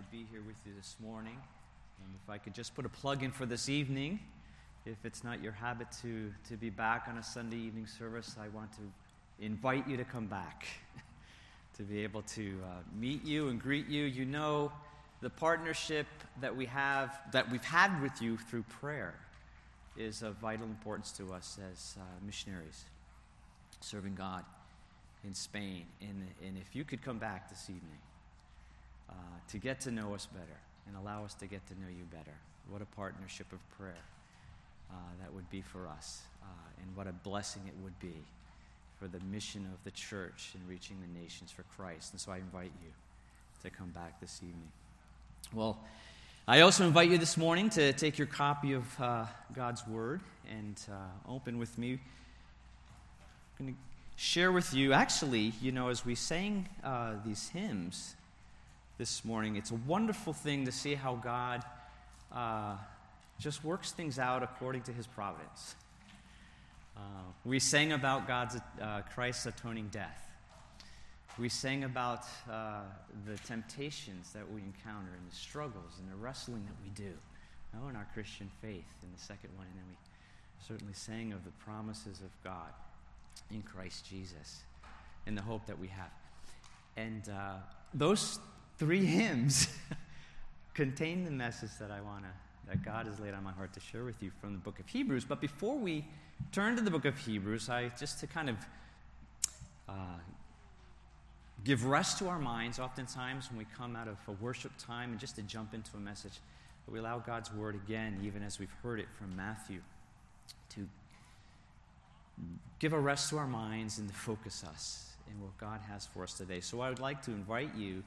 to be here with you this morning. And if I could just put a plug in for this evening, if it's not your habit to, to be back on a Sunday evening service, I want to invite you to come back, to be able to uh, meet you and greet you. You know the partnership that we have, that we've had with you through prayer, is of vital importance to us as uh, missionaries serving God in Spain. And, and if you could come back this evening uh, to get to know us better and allow us to get to know you better, what a partnership of prayer uh, that would be for us, uh, and what a blessing it would be for the mission of the church in reaching the nations for Christ. And so I invite you to come back this evening. Well, I also invite you this morning to take your copy of uh, God's Word and uh, open with me. I'm going to share with you, actually, you know, as we sang uh, these hymns this morning, it's a wonderful thing to see how God uh, just works things out according to his providence. Uh, we sang about God's, uh, Christ's atoning death. We sang about uh, the temptations that we encounter and the struggles and the wrestling that we do oh, in our Christian faith in the second one. And then we certainly sang of the promises of God in Christ Jesus and the hope that we have. And uh, those three hymns contain the message that I want to that God has laid on my heart to share with you from the book of Hebrews. But before we turn to the book of Hebrews, I just to kind of uh, give rest to our minds, oftentimes when we come out of a worship time, and just to jump into a message, we allow God's word again, even as we've heard it from Matthew, to give a rest to our minds and to focus us in what God has for us today. So I would like to invite you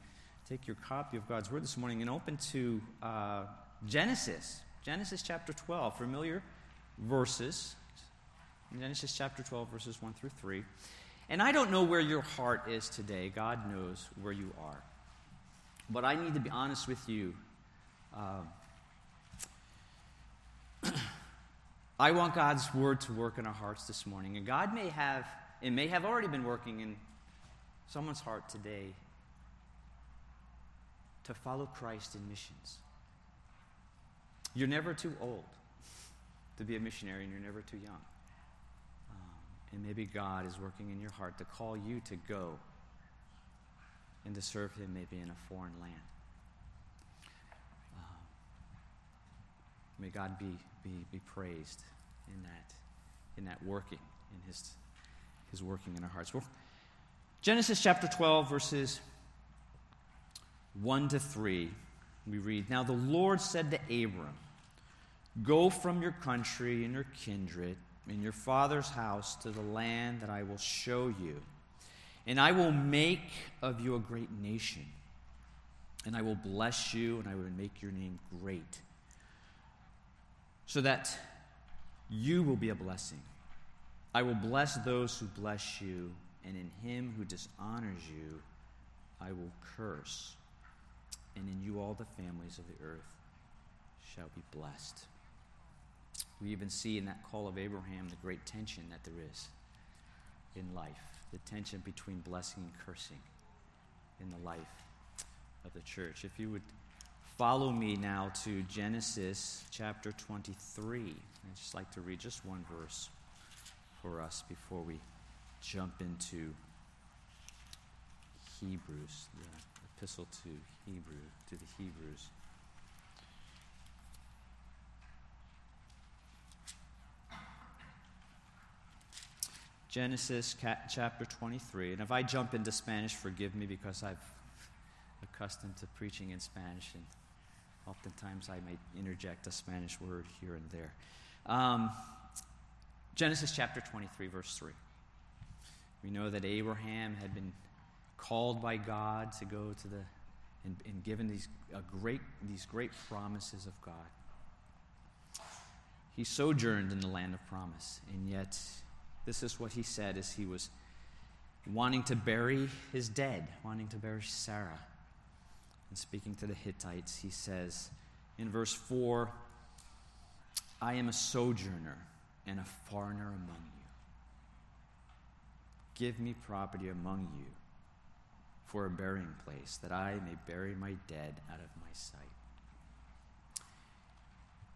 take your copy of God's word this morning and open to. Uh, Genesis, Genesis chapter 12, familiar verses. Genesis chapter 12, verses 1 through 3. And I don't know where your heart is today. God knows where you are. But I need to be honest with you. Uh, I want God's word to work in our hearts this morning. And God may have, it may have already been working in someone's heart today to follow Christ in missions. You're never too old to be a missionary, and you're never too young. Um, and maybe God is working in your heart to call you to go and to serve Him maybe in a foreign land. Um, may God be, be, be praised in that, in that working, in His, His working in our hearts. Well, Genesis chapter 12, verses 1 to 3, we read Now the Lord said to Abram, Go from your country and your kindred and your father's house to the land that I will show you. And I will make of you a great nation. And I will bless you, and I will make your name great, so that you will be a blessing. I will bless those who bless you, and in him who dishonors you, I will curse. And in you all the families of the earth shall be blessed. We even see in that call of Abraham the great tension that there is in life the tension between blessing and cursing in the life of the church. If you would follow me now to Genesis chapter 23, I'd just like to read just one verse for us before we jump into Hebrews, the epistle to Hebrew, to the Hebrews. Genesis chapter 23. And if I jump into Spanish, forgive me because I've accustomed to preaching in Spanish, and oftentimes I may interject a Spanish word here and there. Um, Genesis chapter 23, verse 3. We know that Abraham had been called by God to go to the and, and given these, great, these great promises of God. He sojourned in the land of promise, and yet this is what he said as he was wanting to bury his dead, wanting to bury Sarah. And speaking to the Hittites, he says in verse 4 I am a sojourner and a foreigner among you. Give me property among you. For a burying place, that I may bury my dead out of my sight.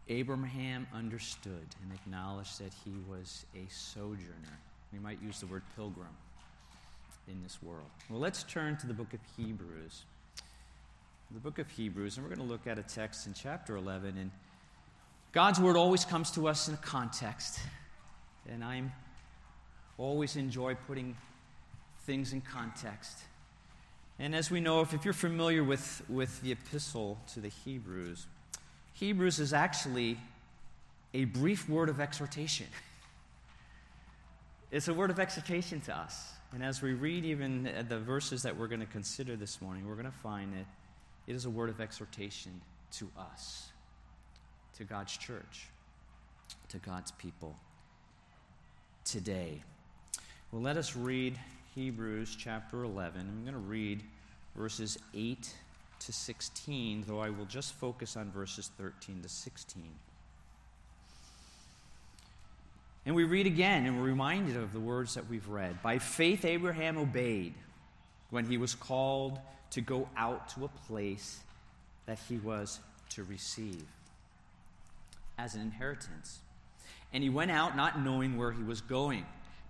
Abraham understood and acknowledged that he was a sojourner. We might use the word pilgrim in this world. Well, let's turn to the book of Hebrews. The book of Hebrews, and we're going to look at a text in chapter 11. And God's word always comes to us in a context. And I'm always enjoy putting things in context. And as we know, if, if you're familiar with, with the epistle to the Hebrews, Hebrews is actually a brief word of exhortation. It's a word of exhortation to us. And as we read even the verses that we're going to consider this morning, we're going to find that it is a word of exhortation to us, to God's church, to God's people today. Well, let us read Hebrews chapter 11. I'm going to read verses 8 to 16, though I will just focus on verses 13 to 16. And we read again, and we're reminded of the words that we've read. By faith, Abraham obeyed when he was called to go out to a place that he was to receive as an inheritance. And he went out not knowing where he was going.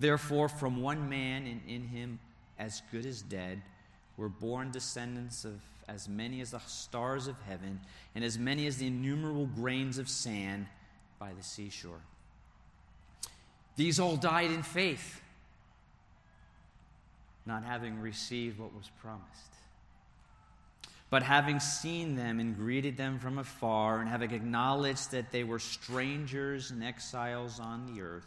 Therefore, from one man and in him as good as dead were born descendants of as many as the stars of heaven and as many as the innumerable grains of sand by the seashore. These all died in faith, not having received what was promised. But having seen them and greeted them from afar, and having acknowledged that they were strangers and exiles on the earth,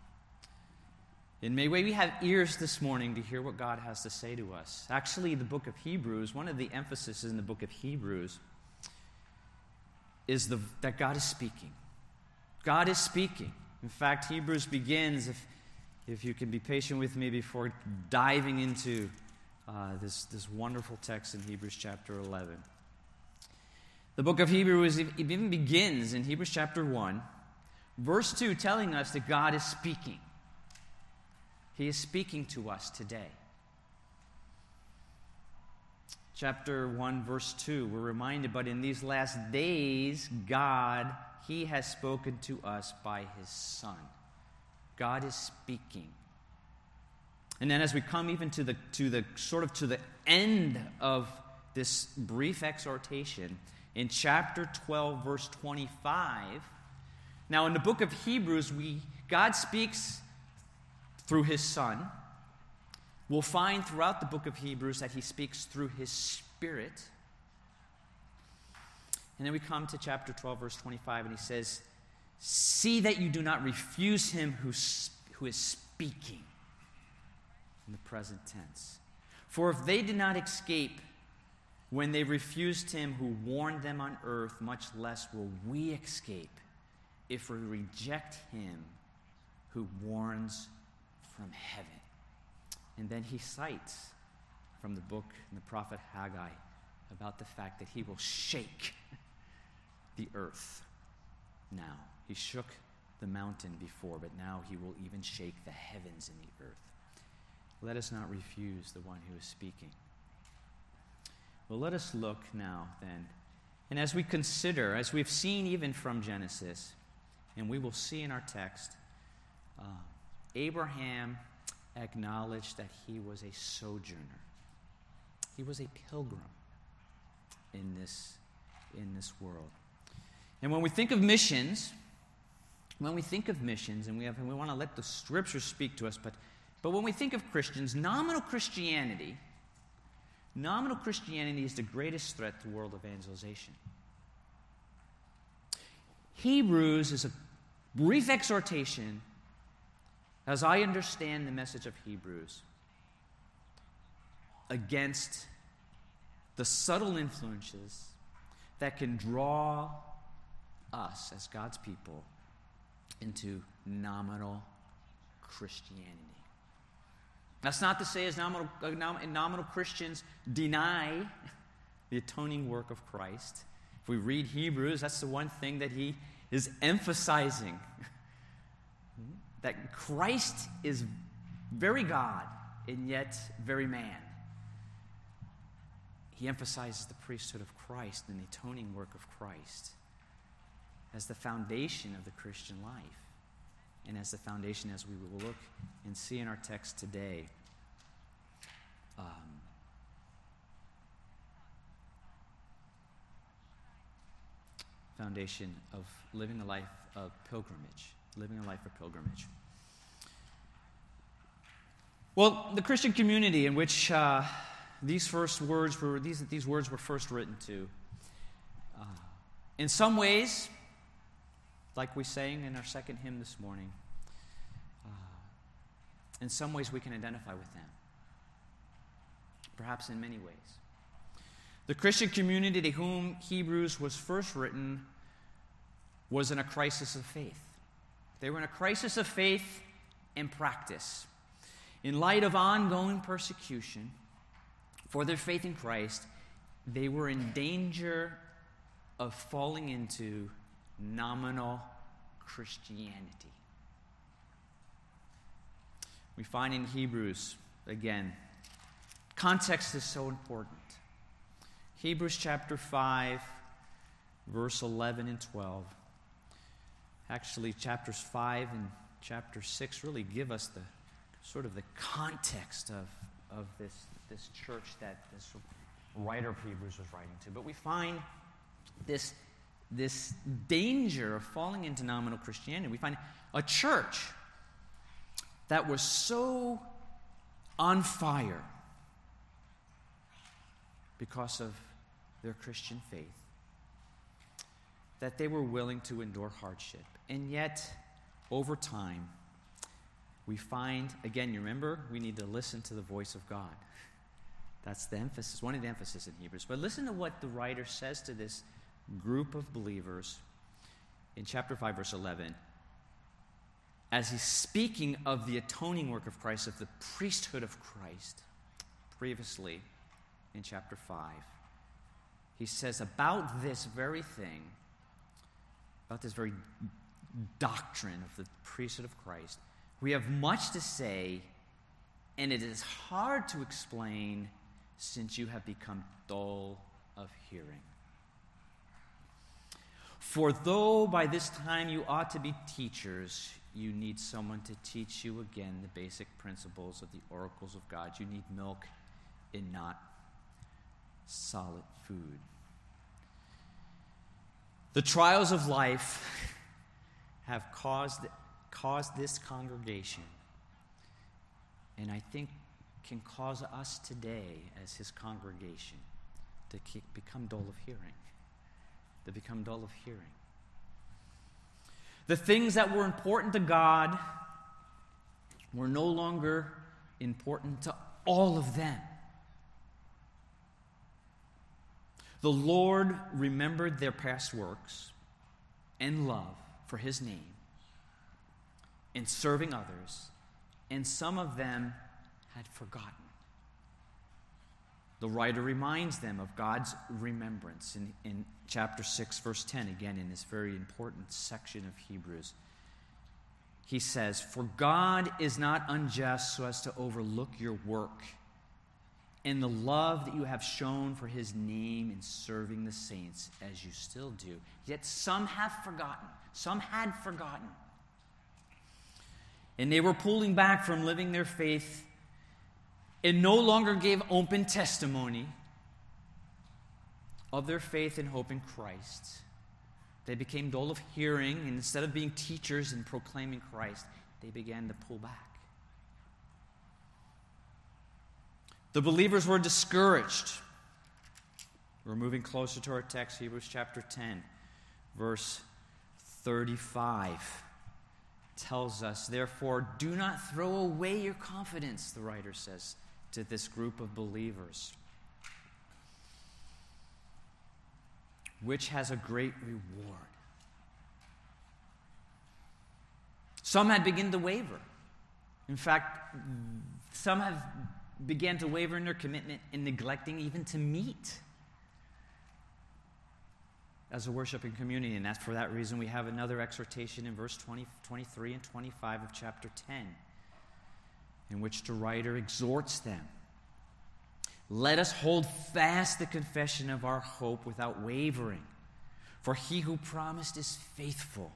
And may we have ears this morning to hear what God has to say to us. Actually, the book of Hebrews, one of the emphases in the book of Hebrews is the, that God is speaking. God is speaking. In fact, Hebrews begins, if if you can be patient with me before diving into uh, this, this wonderful text in Hebrews chapter 11. The book of Hebrews even begins in Hebrews chapter 1, verse 2, telling us that God is speaking. He is speaking to us today. Chapter 1, verse 2, we're reminded, but in these last days, God, He has spoken to us by His Son. God is speaking. And then as we come even to the to the sort of to the end of this brief exhortation in chapter 12 verse 25 now in the book of Hebrews we God speaks through his son we'll find throughout the book of Hebrews that he speaks through his spirit and then we come to chapter 12 verse 25 and he says See that you do not refuse him who, who is speaking in the present tense. For if they did not escape when they refused him who warned them on earth, much less will we escape if we reject him who warns from heaven. And then he cites from the book and the prophet Haggai about the fact that he will shake the earth now. He shook the mountain before, but now he will even shake the heavens and the earth. Let us not refuse the one who is speaking. Well, let us look now then. And as we consider, as we've seen even from Genesis, and we will see in our text, uh, Abraham acknowledged that he was a sojourner, he was a pilgrim in this in this world. And when we think of missions, when we think of missions, and we, have, and we want to let the scriptures speak to us, but, but when we think of Christians, nominal Christianity, nominal Christianity is the greatest threat to world evangelization. Hebrews is a brief exhortation, as I understand the message of Hebrews, against the subtle influences that can draw us as God's people into nominal Christianity. That's not to say as nominal, uh, nominal Christians deny the atoning work of Christ. If we read Hebrews, that's the one thing that he is emphasizing that Christ is very God and yet very man. He emphasizes the priesthood of Christ and the atoning work of Christ as the foundation of the Christian life and as the foundation as we will look and see in our text today. Um, foundation of living a life of pilgrimage, living a life of pilgrimage. Well, the Christian community in which uh, these first words were these, these words were first written to, uh, in some ways, like we sang in our second hymn this morning, uh, in some ways we can identify with them. Perhaps in many ways. The Christian community to whom Hebrews was first written was in a crisis of faith. They were in a crisis of faith and practice. In light of ongoing persecution for their faith in Christ, they were in danger of falling into nominal Christianity. We find in Hebrews, again, context is so important. Hebrews chapter 5, verse 11 and 12. Actually, chapters 5 and chapter 6 really give us the sort of the context of, of this, this church that this writer of Hebrews was writing to. But we find this this danger of falling into nominal Christianity. We find a church that was so on fire because of their Christian faith that they were willing to endure hardship. And yet, over time, we find, again, you remember, we need to listen to the voice of God. That's the emphasis, one of the emphasis in Hebrews. But listen to what the writer says to this group of believers in chapter 5, verse 11, as he's speaking of the atoning work of Christ, of the priesthood of Christ, previously in chapter 5, he says about this very thing, about this very doctrine of the priesthood of Christ, we have much to say, and it is hard to explain since you have become dull of hearing. For though by this time you ought to be teachers, you need someone to teach you again the basic principles of the oracles of God. You need milk and not solid food. The trials of life have caused, caused this congregation, and I think can cause us today as his congregation to become dull of hearing To become dull of hearing. The things that were important to God were no longer important to all of them. The Lord remembered their past works and love for His name in serving others, and some of them had forgotten the writer reminds them of God's remembrance in, in chapter 6, verse 10, again, in this very important section of Hebrews. He says, For God is not unjust so as to overlook your work and the love that you have shown for his name in serving the saints, as you still do. Yet some have forgotten, some had forgotten. And they were pulling back from living their faith it no longer gave open testimony of their faith and hope in Christ, they became dull of hearing, and instead of being teachers and proclaiming Christ, they began to pull back. The believers were discouraged. We're moving closer to our text, Hebrews chapter 10, verse 35 tells us, Therefore, do not throw away your confidence, the writer says to this group of believers, which has a great reward. Some had begun to waver. In fact, some have began to waver in their commitment in neglecting even to meet as a worshiping community. And that's for that reason we have another exhortation in verse 20, 23 and 25 of chapter 10, in which the writer exhorts them. Let us hold fast the confession of our hope without wavering, for he who promised is faithful.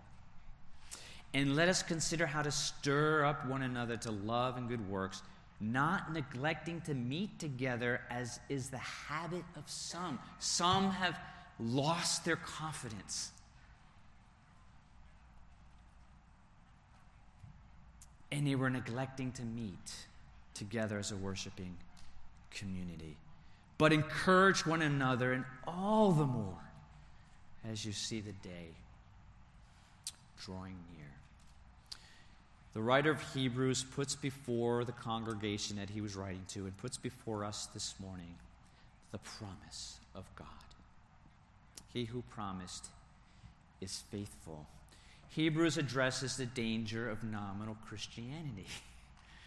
And let us consider how to stir up one another to love and good works, not neglecting to meet together as is the habit of some. Some have lost their confidence. And they were neglecting to meet together as a worshiping community. But encourage one another, and all the more as you see the day drawing near. The writer of Hebrews puts before the congregation that he was writing to and puts before us this morning the promise of God. He who promised is faithful. Hebrews addresses the danger of nominal Christianity,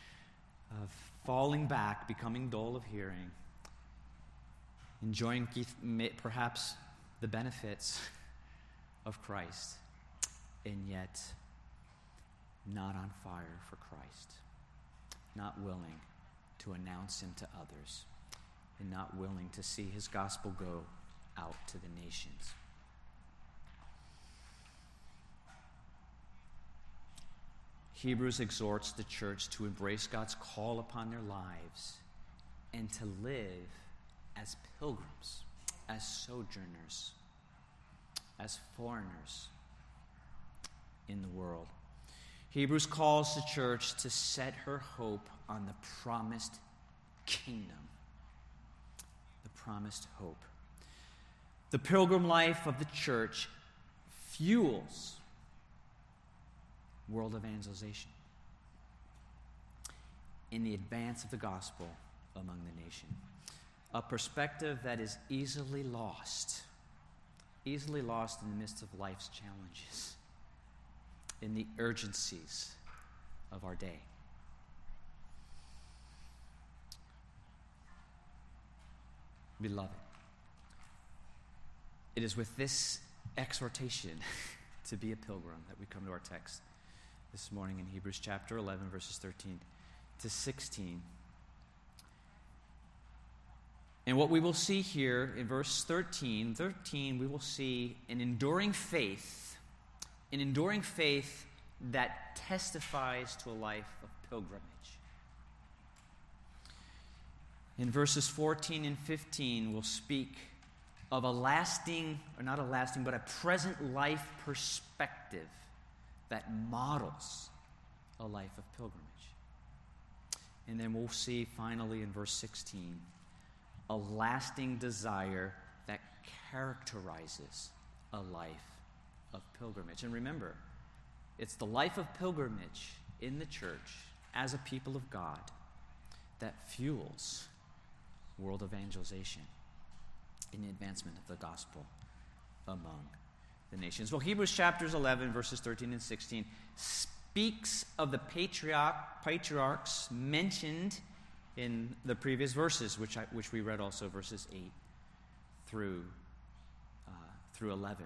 of falling back, becoming dull of hearing, enjoying perhaps the benefits of Christ, and yet not on fire for Christ, not willing to announce him to others, and not willing to see his gospel go out to the nations. Hebrews exhorts the church to embrace God's call upon their lives and to live as pilgrims, as sojourners, as foreigners in the world. Hebrews calls the church to set her hope on the promised kingdom. The promised hope. The pilgrim life of the church fuels world evangelization in the advance of the gospel among the nation. A perspective that is easily lost, easily lost in the midst of life's challenges, in the urgencies of our day. Beloved, it is with this exhortation to be a pilgrim that we come to our text this morning in Hebrews chapter 11, verses 13 to 16. And what we will see here in verse 13, 13, we will see an enduring faith, an enduring faith that testifies to a life of pilgrimage. In verses 14 and 15, we'll speak of a lasting, or not a lasting, but a present life perspective that models a life of pilgrimage. And then we'll see finally in verse 16 a lasting desire that characterizes a life of pilgrimage. And remember, it's the life of pilgrimage in the church as a people of God that fuels world evangelization in the advancement of the gospel among the nations. Well, Hebrews chapters 11, verses 13 and 16 speaks of the patriarch, patriarchs mentioned in the previous verses, which, I, which we read also, verses 8 through, uh, through 11.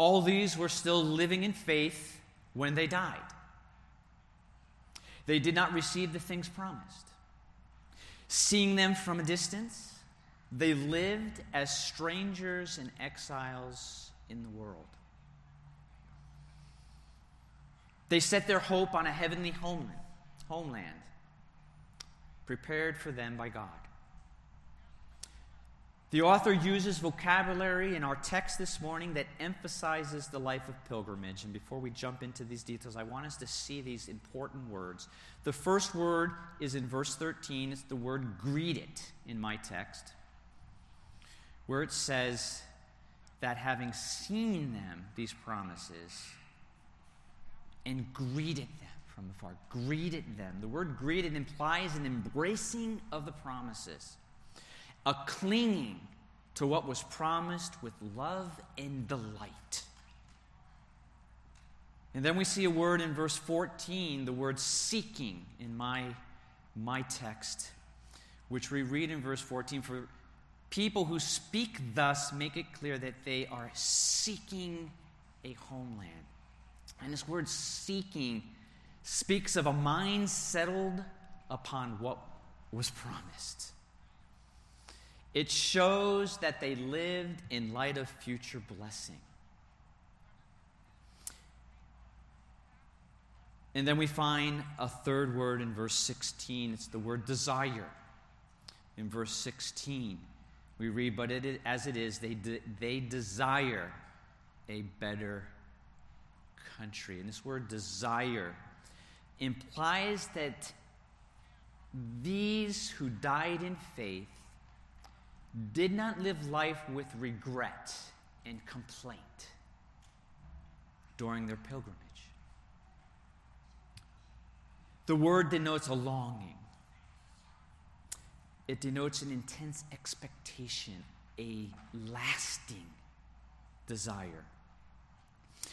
All these were still living in faith when they died. They did not receive the things promised. Seeing them from a distance, they lived as strangers and exiles in the world. They set their hope on a heavenly homeland, homeland prepared for them by God. The author uses vocabulary in our text this morning that emphasizes the life of pilgrimage. And before we jump into these details, I want us to see these important words. The first word is in verse 13, it's the word greeted in my text, where it says that having seen them, these promises, and greeted them from afar, greeted them. The word greeted implies an embracing of the promises a clinging to what was promised with love and delight. And then we see a word in verse 14, the word seeking in my, my text, which we read in verse 14 for people who speak thus make it clear that they are seeking a homeland. And this word seeking speaks of a mind settled upon what was promised. It shows that they lived in light of future blessing. And then we find a third word in verse 16. It's the word desire. In verse 16, we read, But it, as it is, they, de- they desire a better country. And this word desire implies that these who died in faith did not live life with regret and complaint during their pilgrimage. The word denotes a longing, it denotes an intense expectation, a lasting desire.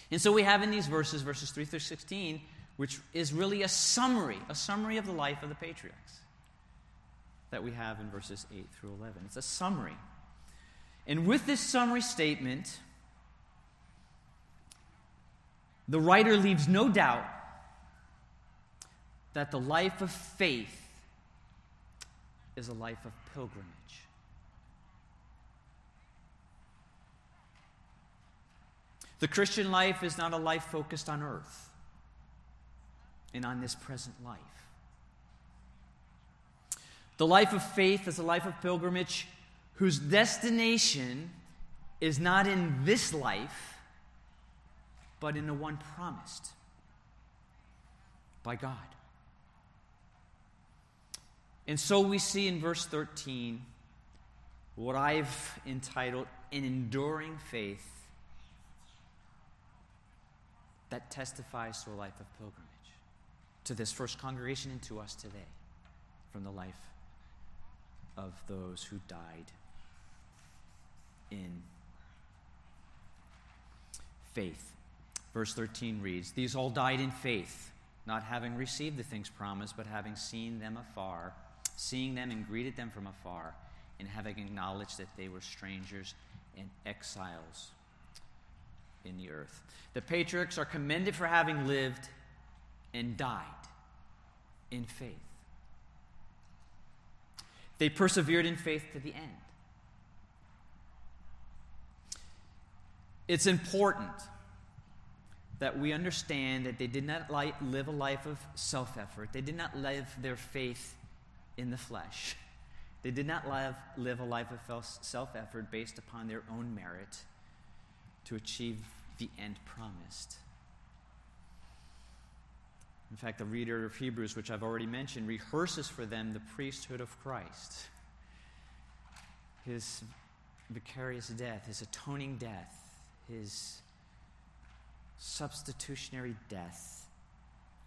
And so we have in these verses, verses 3 through 16, which is really a summary, a summary of the life of the patriarchs that we have in verses 8 through 11. It's a summary. And with this summary statement, the writer leaves no doubt that the life of faith is a life of pilgrimage. The Christian life is not a life focused on earth and on this present life. The life of faith is a life of pilgrimage whose destination is not in this life, but in the one promised by God. And so we see in verse 13 what I've entitled an enduring faith that testifies to a life of pilgrimage, to this first congregation and to us today from the life of those who died in faith. Verse 13 reads These all died in faith, not having received the things promised, but having seen them afar, seeing them and greeted them from afar, and having acknowledged that they were strangers and exiles in the earth. The patriarchs are commended for having lived and died in faith. They persevered in faith to the end. It's important that we understand that they did not live a life of self effort. They did not live their faith in the flesh. They did not live, a life of self effort based upon their own merit to achieve the end promised. In fact, the reader of Hebrews, which I've already mentioned, rehearses for them the priesthood of Christ, his vicarious death, his atoning death, his substitutionary death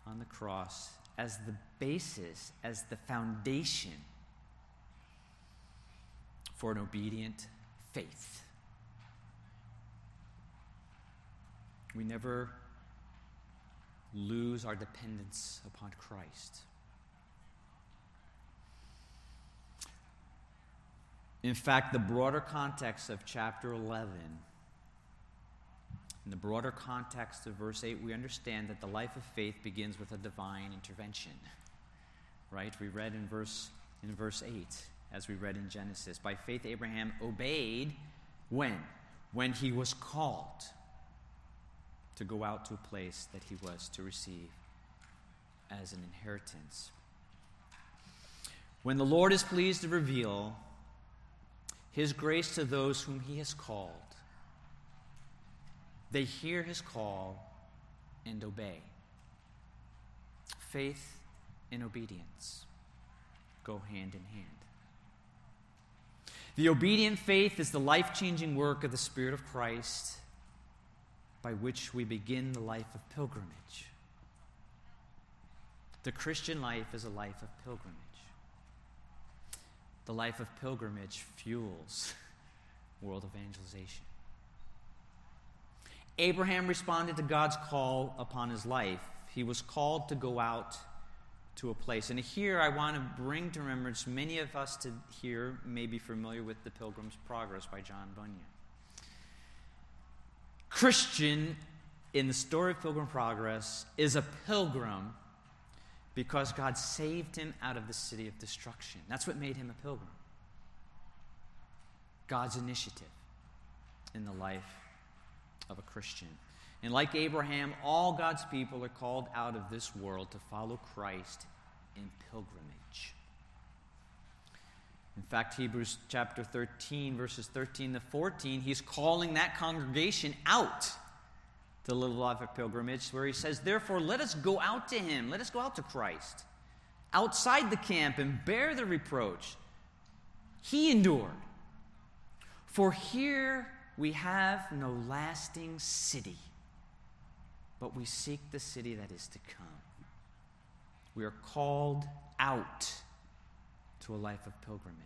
on the cross as the basis, as the foundation for an obedient faith. We never lose our dependence upon Christ. In fact, the broader context of chapter 11, in the broader context of verse 8, we understand that the life of faith begins with a divine intervention. Right? We read in verse, in verse 8, as we read in Genesis. By faith, Abraham obeyed when? When he was called to go out to a place that he was to receive as an inheritance. When the Lord is pleased to reveal His grace to those whom He has called. They hear His call and obey. Faith and obedience go hand in hand. The obedient faith is the life changing work of the Spirit of Christ by which we begin the life of pilgrimage. The Christian life is a life of pilgrimage. The life of pilgrimage fuels world evangelization. Abraham responded to God's call upon his life. He was called to go out to a place. And here I want to bring to remembrance many of us to here may be familiar with The Pilgrim's Progress by John Bunyan. Christian in the story of Pilgrim Progress is a pilgrim because God saved him out of the city of destruction. That's what made him a pilgrim. God's initiative in the life of a Christian. And like Abraham, all God's people are called out of this world to follow Christ in pilgrimage. In fact, Hebrews chapter 13, verses 13 to 14, he's calling that congregation out to live a life of pilgrimage, where he says, Therefore, let us go out to him, let us go out to Christ, outside the camp, and bear the reproach. He endured. For here we have no lasting city, but we seek the city that is to come. We are called out to a life of pilgrimage.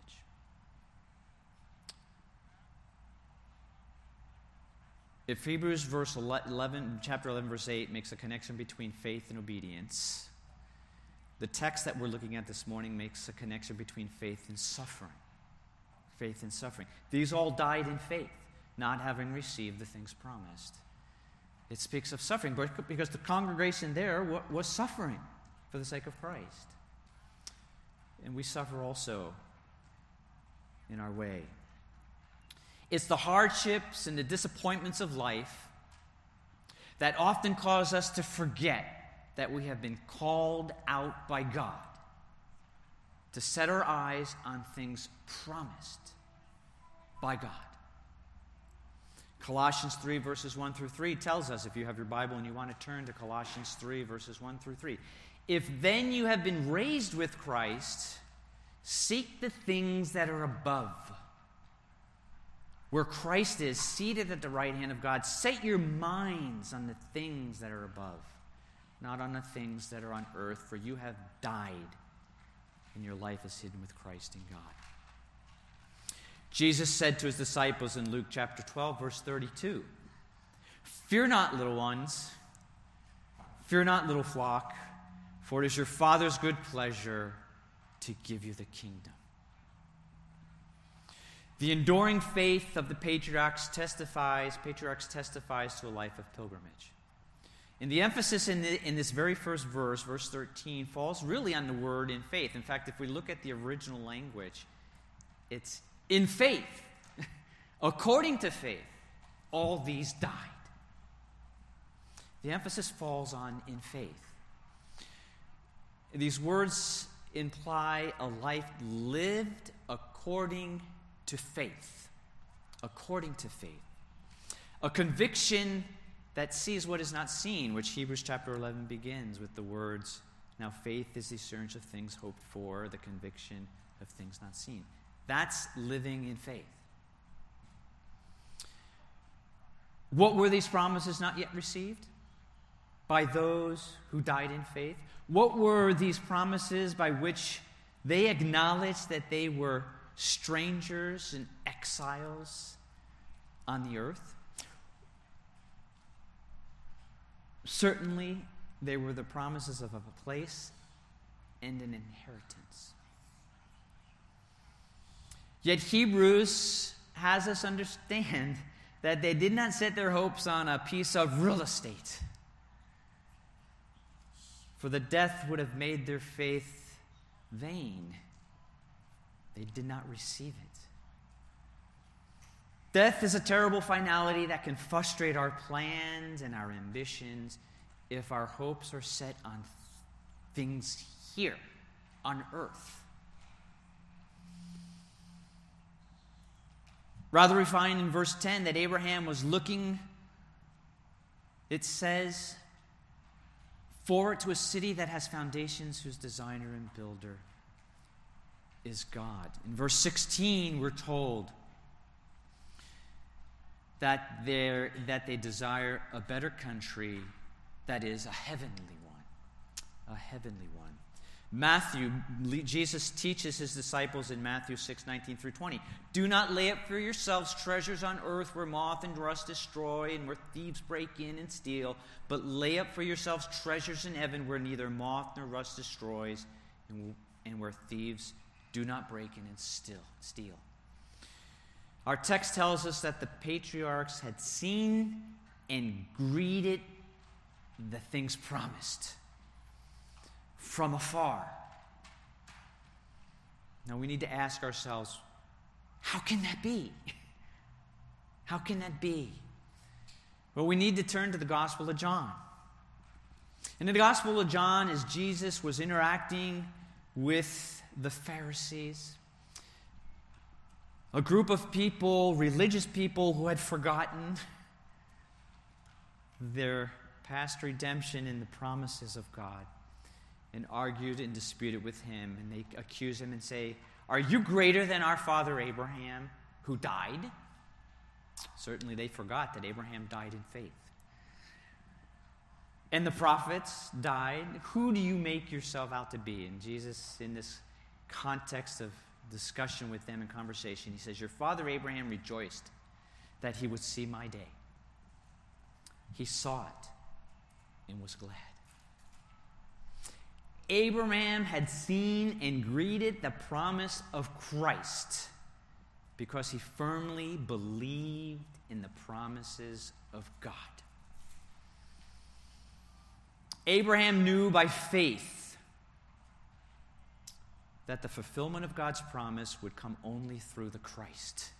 If Hebrews verse 11, chapter 11, verse 8 makes a connection between faith and obedience, the text that we're looking at this morning makes a connection between faith and suffering. Faith and suffering. These all died in faith not having received the things promised. It speaks of suffering because the congregation there was suffering for the sake of Christ. And we suffer also in our way. It's the hardships and the disappointments of life that often cause us to forget that we have been called out by God to set our eyes on things promised by God. Colossians 3, verses 1 through 3 tells us, if you have your Bible and you want to turn to Colossians 3, verses 1 through 3. If then you have been raised with Christ, seek the things that are above, where Christ is seated at the right hand of God. Set your minds on the things that are above, not on the things that are on earth, for you have died, and your life is hidden with Christ in God. Jesus said to his disciples in Luke chapter 12, verse 32 Fear not, little ones, fear not, little flock, for it is your Father's good pleasure to give you the kingdom. The enduring faith of the patriarchs testifies, patriarchs testifies to a life of pilgrimage. And the emphasis in, the, in this very first verse, verse 13, falls really on the word in faith. In fact, if we look at the original language, it's in faith, according to faith, all these died. The emphasis falls on in faith. These words imply a life lived according to faith. According to faith. A conviction that sees what is not seen, which Hebrews chapter 11 begins with the words, Now faith is the assurance of things hoped for, the conviction of things not seen. That's living in faith. What were these promises not yet received? By those who died in faith? What were these promises by which they acknowledged that they were strangers and exiles on the earth? Certainly, they were the promises of a place and an inheritance. Yet Hebrews has us understand that they did not set their hopes on a piece of real estate. For the death would have made their faith vain. They did not receive it. Death is a terrible finality that can frustrate our plans and our ambitions if our hopes are set on things here, on earth. Rather, we find in verse 10 that Abraham was looking, it says, forward to a city that has foundations, whose designer and builder is God. In verse 16, we're told that, that they desire a better country that is a heavenly one. A heavenly one. Matthew, Jesus teaches his disciples in Matthew 6 19 through 20. Do not lay up for yourselves treasures on earth where moth and rust destroy and where thieves break in and steal, but lay up for yourselves treasures in heaven where neither moth nor rust destroys and, and where thieves do not break in and steal. steal. Our text tells us that the patriarchs had seen and greeted the things promised from afar. Now we need to ask ourselves how can that be? How can that be? Well, we need to turn to the Gospel of John. And in the Gospel of John, as Jesus was interacting with the Pharisees, a group of people, religious people who had forgotten their past redemption and the promises of God and argued and disputed with him. And they accuse him and say, Are you greater than our father Abraham, who died? Certainly they forgot that Abraham died in faith. And the prophets died. Who do you make yourself out to be? And Jesus, in this context of discussion with them and conversation, he says, Your father Abraham rejoiced that he would see my day. He saw it and was glad. Abraham had seen and greeted the promise of Christ because he firmly believed in the promises of God. Abraham knew by faith that the fulfillment of God's promise would come only through the Christ.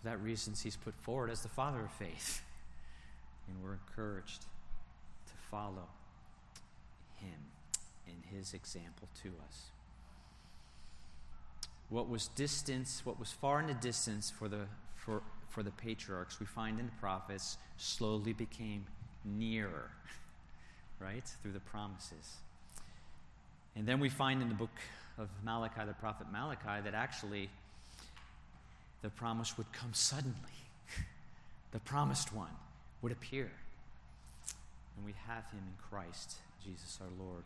For that reason, he's put forward as the father of faith. And we're encouraged follow him in his example to us. What was distance, what was far in the distance for the, for, for the patriarchs, we find in the prophets, slowly became nearer, right? Through the promises. And then we find in the book of Malachi, the prophet Malachi, that actually the promise would come suddenly. the promised one would appear and we have him in Christ, Jesus our Lord.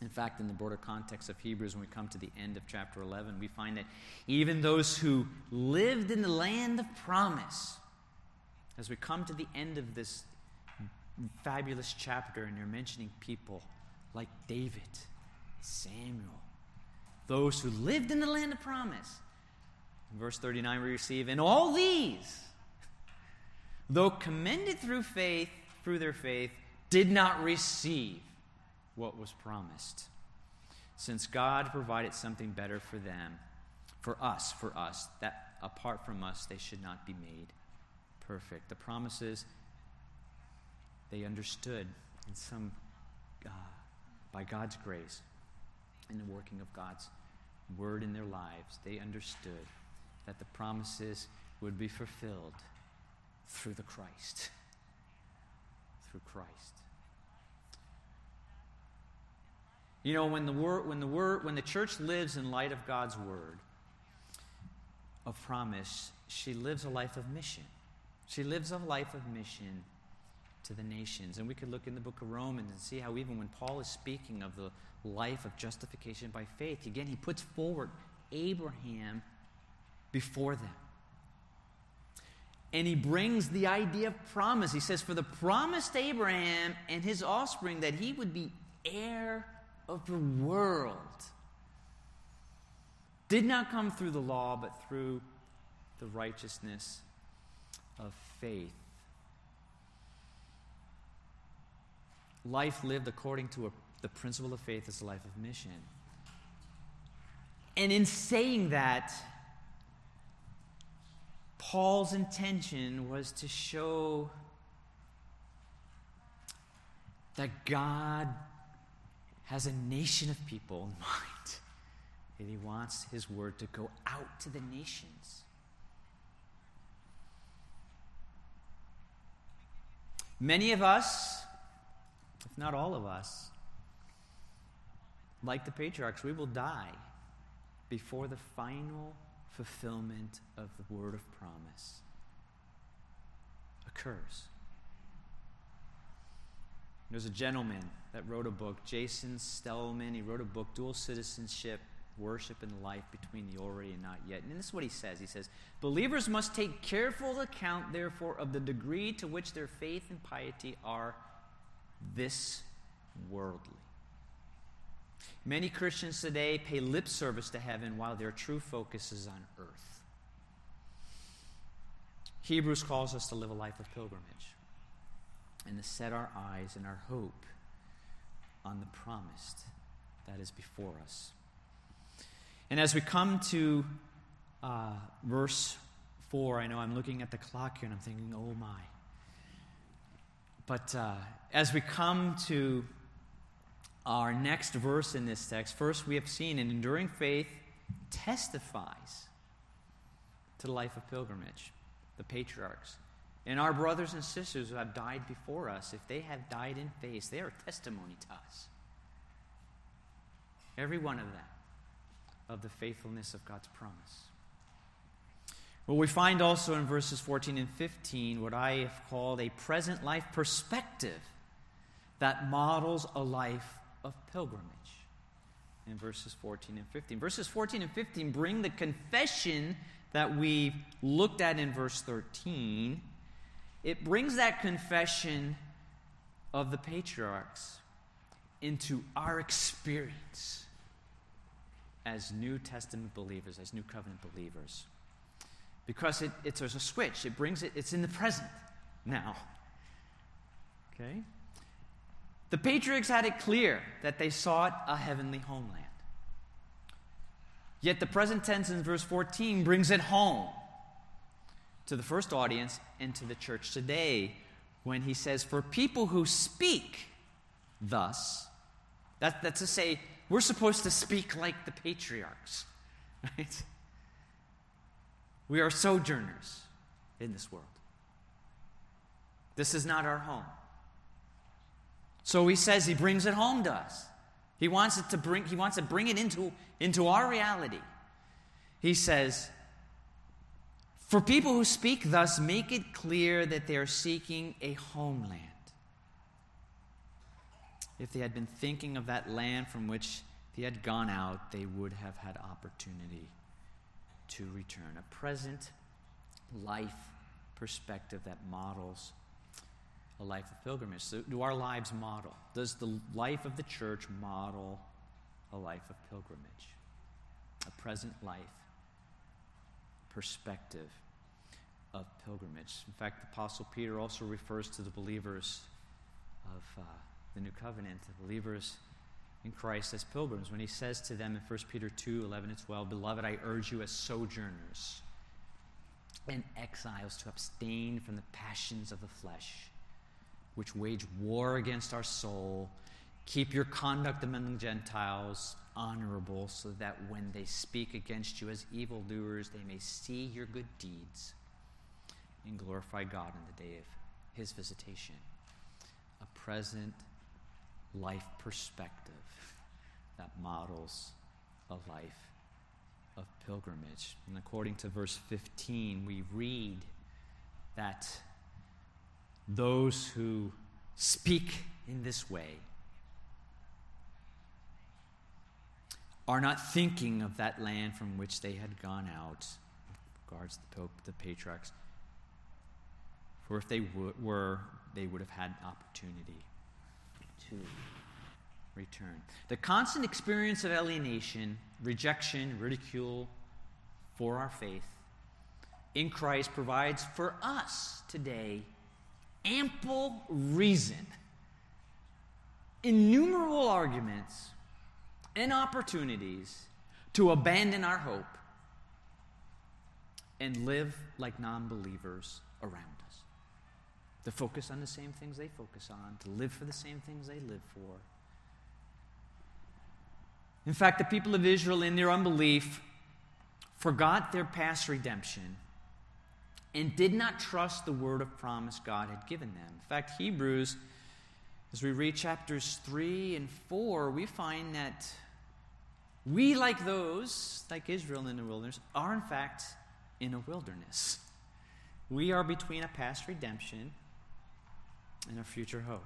In fact, in the broader context of Hebrews, when we come to the end of chapter 11, we find that even those who lived in the land of promise, as we come to the end of this fabulous chapter, and you're mentioning people like David, Samuel, those who lived in the land of promise. In verse 39, we receive, and all these, though commended through faith, through their faith, did not receive what was promised. Since God provided something better for them, for us, for us, that apart from us, they should not be made perfect. The promises they understood in some, uh, by God's grace, in the working of God's word in their lives, they understood that the promises would be fulfilled through the Christ through Christ. You know, when the word, when the word, when the church lives in light of God's word of promise, she lives a life of mission. She lives a life of mission to the nations. And we could look in the book of Romans and see how even when Paul is speaking of the life of justification by faith, again, he puts forward Abraham before them. And he brings the idea of promise. He says, For the promise to Abraham and his offspring that he would be heir of the world did not come through the law, but through the righteousness of faith. Life lived according to a, the principle of faith is a life of mission. And in saying that, Paul's intention was to show that God has a nation of people in mind. and He wants His word to go out to the nations. Many of us, if not all of us, like the patriarchs, we will die before the final fulfillment of the word of promise occurs. There's a gentleman that wrote a book, Jason Stellman. He wrote a book, Dual Citizenship, Worship and Life Between the Already and Not Yet. And this is what he says He says, Believers must take careful account, therefore, of the degree to which their faith and piety are this worldly. Many Christians today pay lip service to heaven while their true focus is on earth. Hebrews calls us to live a life of pilgrimage and to set our eyes and our hope on the promised that is before us. And as we come to uh, verse 4, I know I'm looking at the clock here and I'm thinking, oh my. But uh, as we come to our next verse in this text, first we have seen an enduring faith testifies to the life of pilgrimage, the patriarchs. And our brothers and sisters who have died before us, if they have died in faith, they are testimony to us. Every one of them, of the faithfulness of God's promise. Well, we find also in verses 14 and 15 what I have called a present life perspective that models a life of pilgrimage in verses 14 and 15. Verses 14 and 15 bring the confession that we looked at in verse 13. It brings that confession of the patriarchs into our experience as New Testament believers, as New Covenant believers. Because it, it's, there's a switch, it brings it, it's in the present now. Okay? The patriarchs had it clear that they sought a heavenly homeland. Yet the present tense in verse 14 brings it home to the first audience and to the church today when he says, For people who speak thus, that, that's to say, we're supposed to speak like the patriarchs, right? We are sojourners in this world. This is not our home. So he says he brings it home to us. He wants it to bring, he wants to bring it into, into our reality. He says, For people who speak thus, make it clear that they are seeking a homeland. If they had been thinking of that land from which they had gone out, they would have had opportunity to return. A present life perspective that models a life of pilgrimage. So do our lives model? Does the life of the church model a life of pilgrimage? A present life perspective of pilgrimage. In fact, the Apostle Peter also refers to the believers of uh, the New Covenant, the believers in Christ as pilgrims, when he says to them in 1 Peter 2 11 and 12, Beloved, I urge you as sojourners and exiles to abstain from the passions of the flesh which wage war against our soul. Keep your conduct among the Gentiles honorable, so that when they speak against you as evildoers, they may see your good deeds and glorify God in the day of his visitation. A present life perspective that models a life of pilgrimage. And according to verse 15, we read that those who speak in this way are not thinking of that land from which they had gone out, regards the Pope, the patriarchs. For if they w- were, they would have had opportunity to return. The constant experience of alienation, rejection, ridicule for our faith in Christ provides for us today ample reason, innumerable arguments, and opportunities to abandon our hope and live like non believers around us. To focus on the same things they focus on, to live for the same things they live for. In fact, the people of Israel, in their unbelief, forgot their past redemption and did not trust the word of promise God had given them. In fact, Hebrews, as we read chapters 3 and 4, we find that we, like those, like Israel in the wilderness, are in fact in a wilderness. We are between a past redemption and a future hope.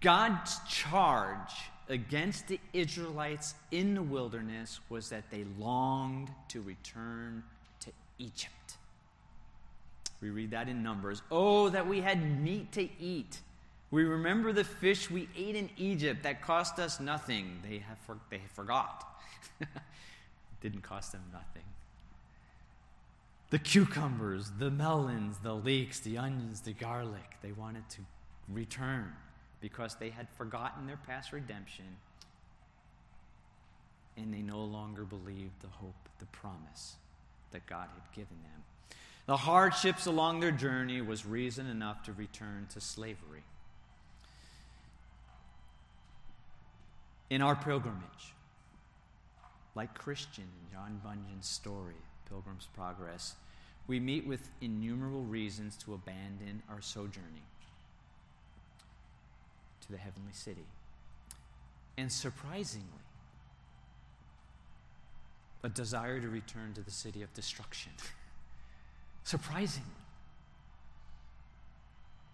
God's charge against the Israelites in the wilderness was that they longed to return to Egypt. We read that in Numbers. Oh, that we had meat to eat. We remember the fish we ate in Egypt that cost us nothing. They, have for, they forgot. it didn't cost them nothing. The cucumbers, the melons, the leeks, the onions, the garlic, they wanted to return because they had forgotten their past redemption and they no longer believed the hope, the promise that God had given them. The hardships along their journey was reason enough to return to slavery. In our pilgrimage, like Christian in John Bunyan's story, Pilgrim's Progress, we meet with innumerable reasons to abandon our sojourning to the heavenly city. And surprisingly, a desire to return to the city of destruction. surprisingly.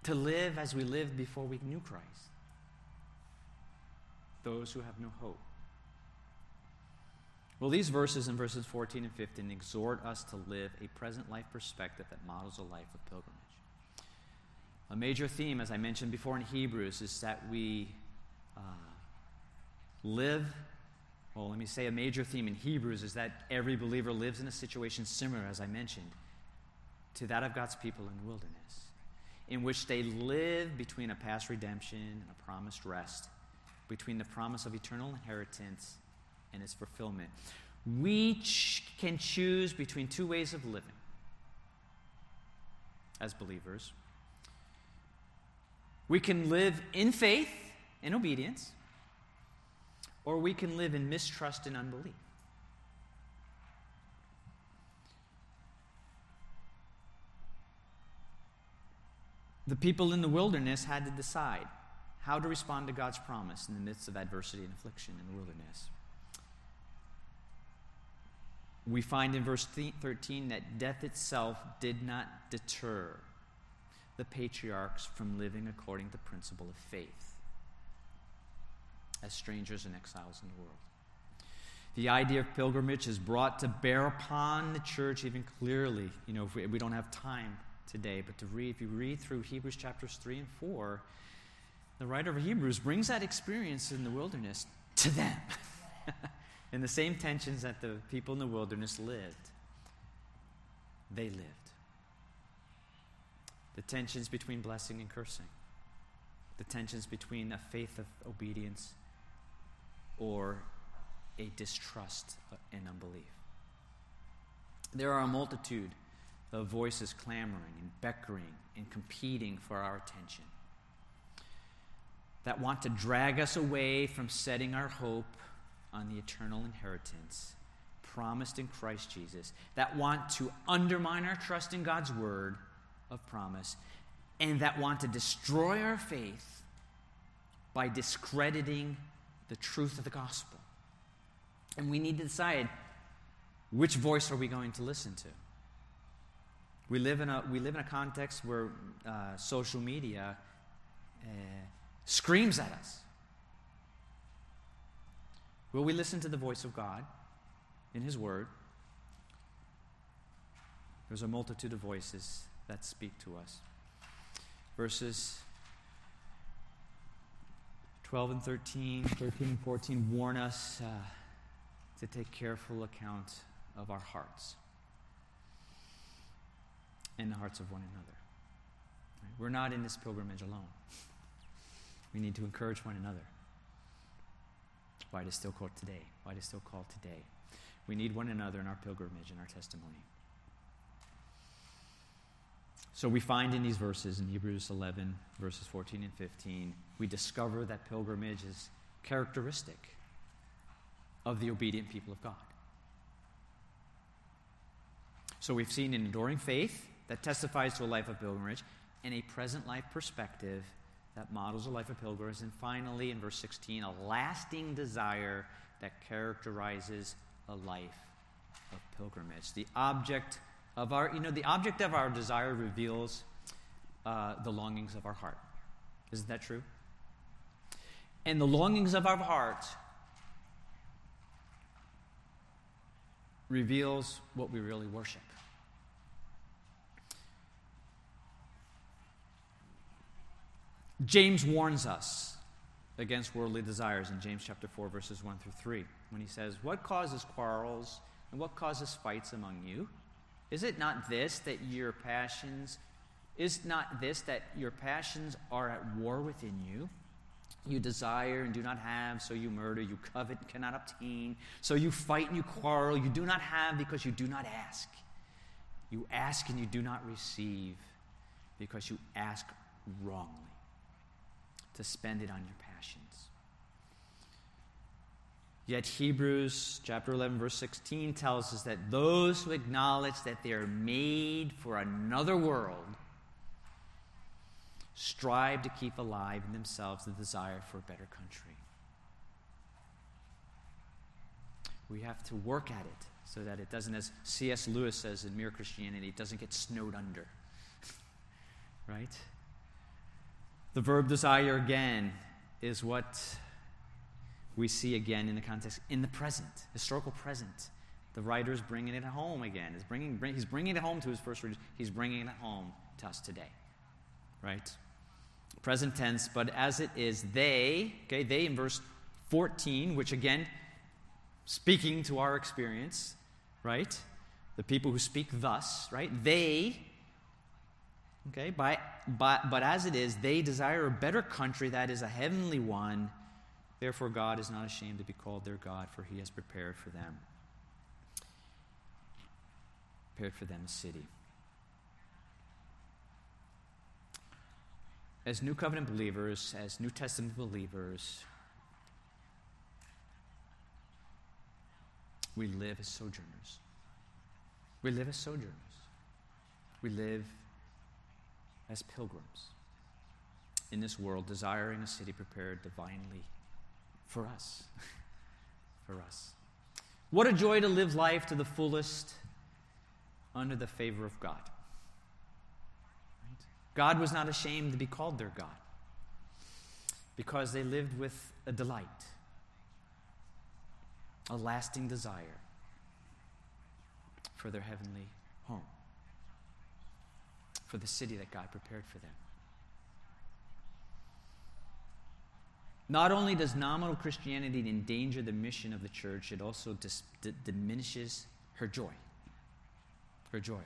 To live as we lived before we knew Christ. Those who have no hope. Well, these verses in verses 14 and 15 exhort us to live a present life perspective that models a life of pilgrimage. A major theme, as I mentioned before in Hebrews, is that we uh, live. Well, let me say a major theme in Hebrews is that every believer lives in a situation similar, as I mentioned, to that of God's people in the wilderness, in which they live between a past redemption and a promised rest, between the promise of eternal inheritance and its fulfillment. We ch- can choose between two ways of living as believers. We can live in faith and obedience, or we can live in mistrust and unbelief. The people in the wilderness had to decide how to respond to God's promise in the midst of adversity and affliction in the wilderness. We find in verse 13 that death itself did not deter the patriarchs from living according to the principle of faith as strangers and exiles in the world. The idea of pilgrimage is brought to bear upon the church even clearly. You know, we, we, don't have time today, but to read, if you read through Hebrews chapters 3 and 4, the writer of Hebrews brings that experience in the wilderness to them. in the same tensions that the people in the wilderness lived, they lived the tensions between blessing and cursing, the tensions between a faith of obedience or a distrust and unbelief. There are a multitude of voices clamoring and beckering and competing for our attention that want to drag us away from setting our hope on the eternal inheritance promised in Christ Jesus, that want to undermine our trust in God's word of promise and that want to destroy our faith by discrediting the truth of the gospel. And we need to decide which voice are we going to listen to? We live in a, we live in a context where uh, social media uh, screams at us. Will we listen to the voice of God in His Word? There's a multitude of voices that speak to us. Verses 12 and 13, 13 and 14 warn us uh, to take careful account of our hearts and the hearts of one another. We're not in this pilgrimage alone. We need to encourage one another. Why it is still called today. Why it is still called today. We need one another in our pilgrimage and our testimony. So we find in these verses, in Hebrews 11, verses 14 and 15, we discover that pilgrimage is, characteristic of the obedient people of God. So we've seen an enduring faith that testifies to a life of pilgrimage and a present life perspective that models a life of pilgrimage. And finally, in verse 16, a lasting desire that characterizes a life of pilgrimage. The object of our, you know, the object of our desire reveals uh, the longings of our heart. Isn't that true? And the longings of our heart reveals what we really worship. James warns us against worldly desires in James chapter 4 verses 1 through 3 when he says, "What causes quarrels and what causes fights among you? Is it not this that your passions is not this that your passions are at war within you? You desire and do not have, so you murder. You covet and cannot obtain. So you fight and you quarrel. You do not have because you do not ask. You ask and you do not receive because you ask wrongly to spend it on your passions. Yet Hebrews chapter 11 verse 16 tells us that those who acknowledge that they are made for another world strive to keep alive in themselves the desire for a better country. We have to work at it so that it doesn't, as C.S. Lewis says in Mere Christianity, it doesn't get snowed under. right? The verb desire again is what we see again in the context in the present, historical present. The writer is bringing it home again. He's bringing, bring, he's bringing it home to his first readers. He's bringing it home to us today. Right? Present tense, but as it is, they, okay, they in verse 14, which again, speaking to our experience, right? The people who speak thus, right? They, okay, by, by, but as it is, they desire a better country that is a heavenly one Therefore, God is not ashamed to be called their God, for he has prepared for them. Prepared for them a city. As New Covenant believers, as New Testament believers, we live as sojourners. We live as sojourners. We live as pilgrims in this world, desiring a city prepared divinely for us. for us. What a joy to live life to the fullest under the favor of God. Right? God was not ashamed to be called their God because they lived with a delight, a lasting desire for their heavenly home, for the city that God prepared for them. Not only does nominal Christianity endanger the mission of the church, it also dis- d- diminishes her joy. Her joy.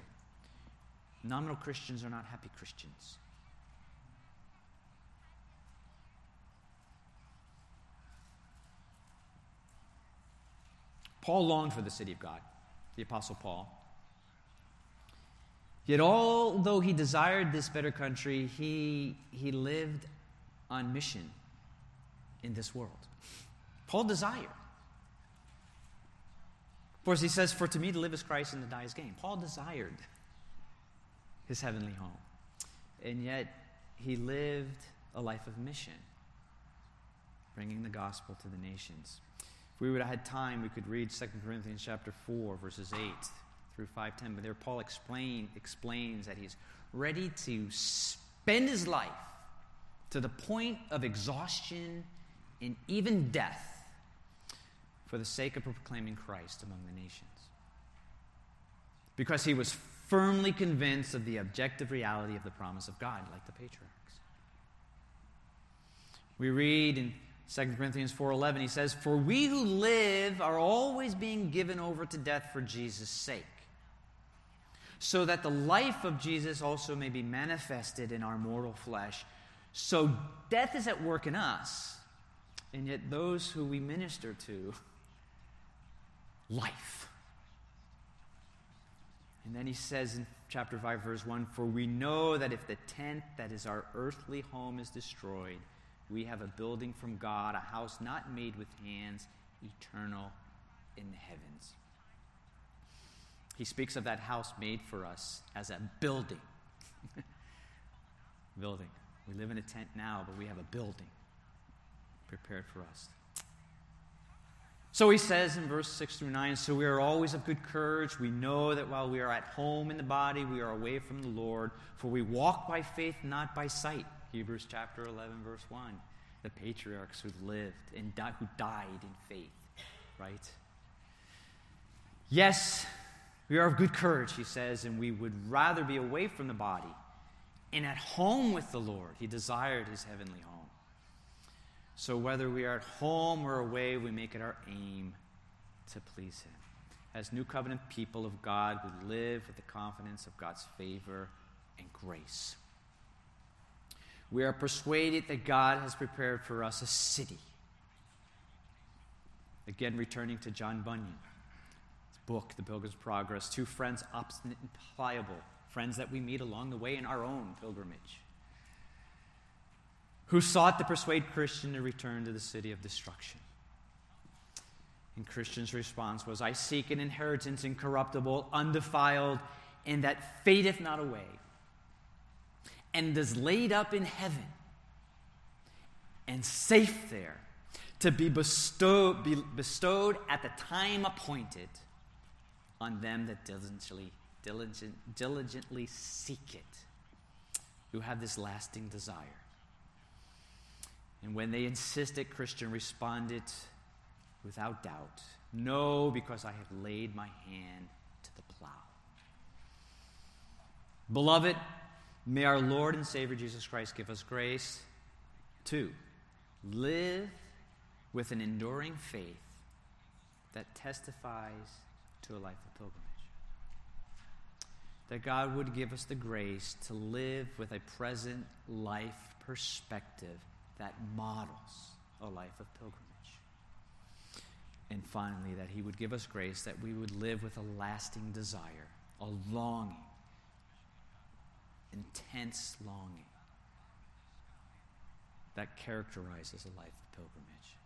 Nominal Christians are not happy Christians. Paul longed for the city of God, the Apostle Paul. Yet, although he desired this better country, he, he lived on mission in this world. Paul desired. Of course, he says, For to me to live is Christ and to die is gain. Paul desired his heavenly home. And yet, he lived a life of mission, bringing the gospel to the nations. If we would have had time, we could read 2 Corinthians chapter 4, verses 8 through 510. But there, Paul explain, explains that he's ready to spend his life to the point of exhaustion in even death for the sake of proclaiming Christ among the nations. Because he was firmly convinced of the objective reality of the promise of God, like the patriarchs. We read in 2 Corinthians 4:11 he says, "For we who live are always being given over to death for Jesus' sake, so that the life of Jesus also may be manifested in our mortal flesh. So death is at work in us, and yet those who we minister to, life. And then he says in chapter 5, verse 1 For we know that if the tent that is our earthly home is destroyed, We have a building from God, a house not made with hands, eternal in the heavens. He speaks of that house made for us as a building. building. We live in a tent now, but we have a building prepared for us. So he says in verse 6 through 9 So we are always of good courage. We know that while we are at home in the body, we are away from the Lord, for we walk by faith, not by sight. Hebrews chapter 11, verse 1. The patriarchs who lived and di- who died in faith, right? Yes, we are of good courage, he says, and we would rather be away from the body and at home with the Lord. He desired his heavenly home. So whether we are at home or away, we make it our aim to please him. As new covenant people of God, we live with the confidence of God's favor and grace. We are persuaded that God has prepared for us a city. Again, returning to John Bunyan's book, The Pilgrim's Progress, two friends, obstinate and pliable, friends that we meet along the way in our own pilgrimage, who sought to persuade Christian to return to the city of destruction. And Christian's response was, I seek an inheritance incorruptible, undefiled, and that fadeth not away, and is laid up in heaven, and safe there, to be bestowed, be bestowed at the time appointed on them that diligently, diligent, diligently seek it, who have this lasting desire. And when they insisted, Christian responded without doubt, No, because I have laid my hand to the plow. Beloved, may our Lord and Savior Jesus Christ give us grace to live with an enduring faith that testifies to a life of pilgrimage. That God would give us the grace to live with a present life perspective that models a life of pilgrimage. And finally, that He would give us grace that we would live with a lasting desire, a longing, intense longing that characterizes a life of pilgrimage.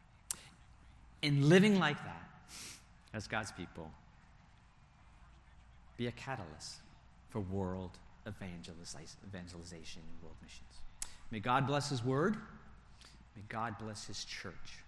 In living like that, as God's people, be a catalyst for world evangelization and world missions. May God bless His word. May God bless His church.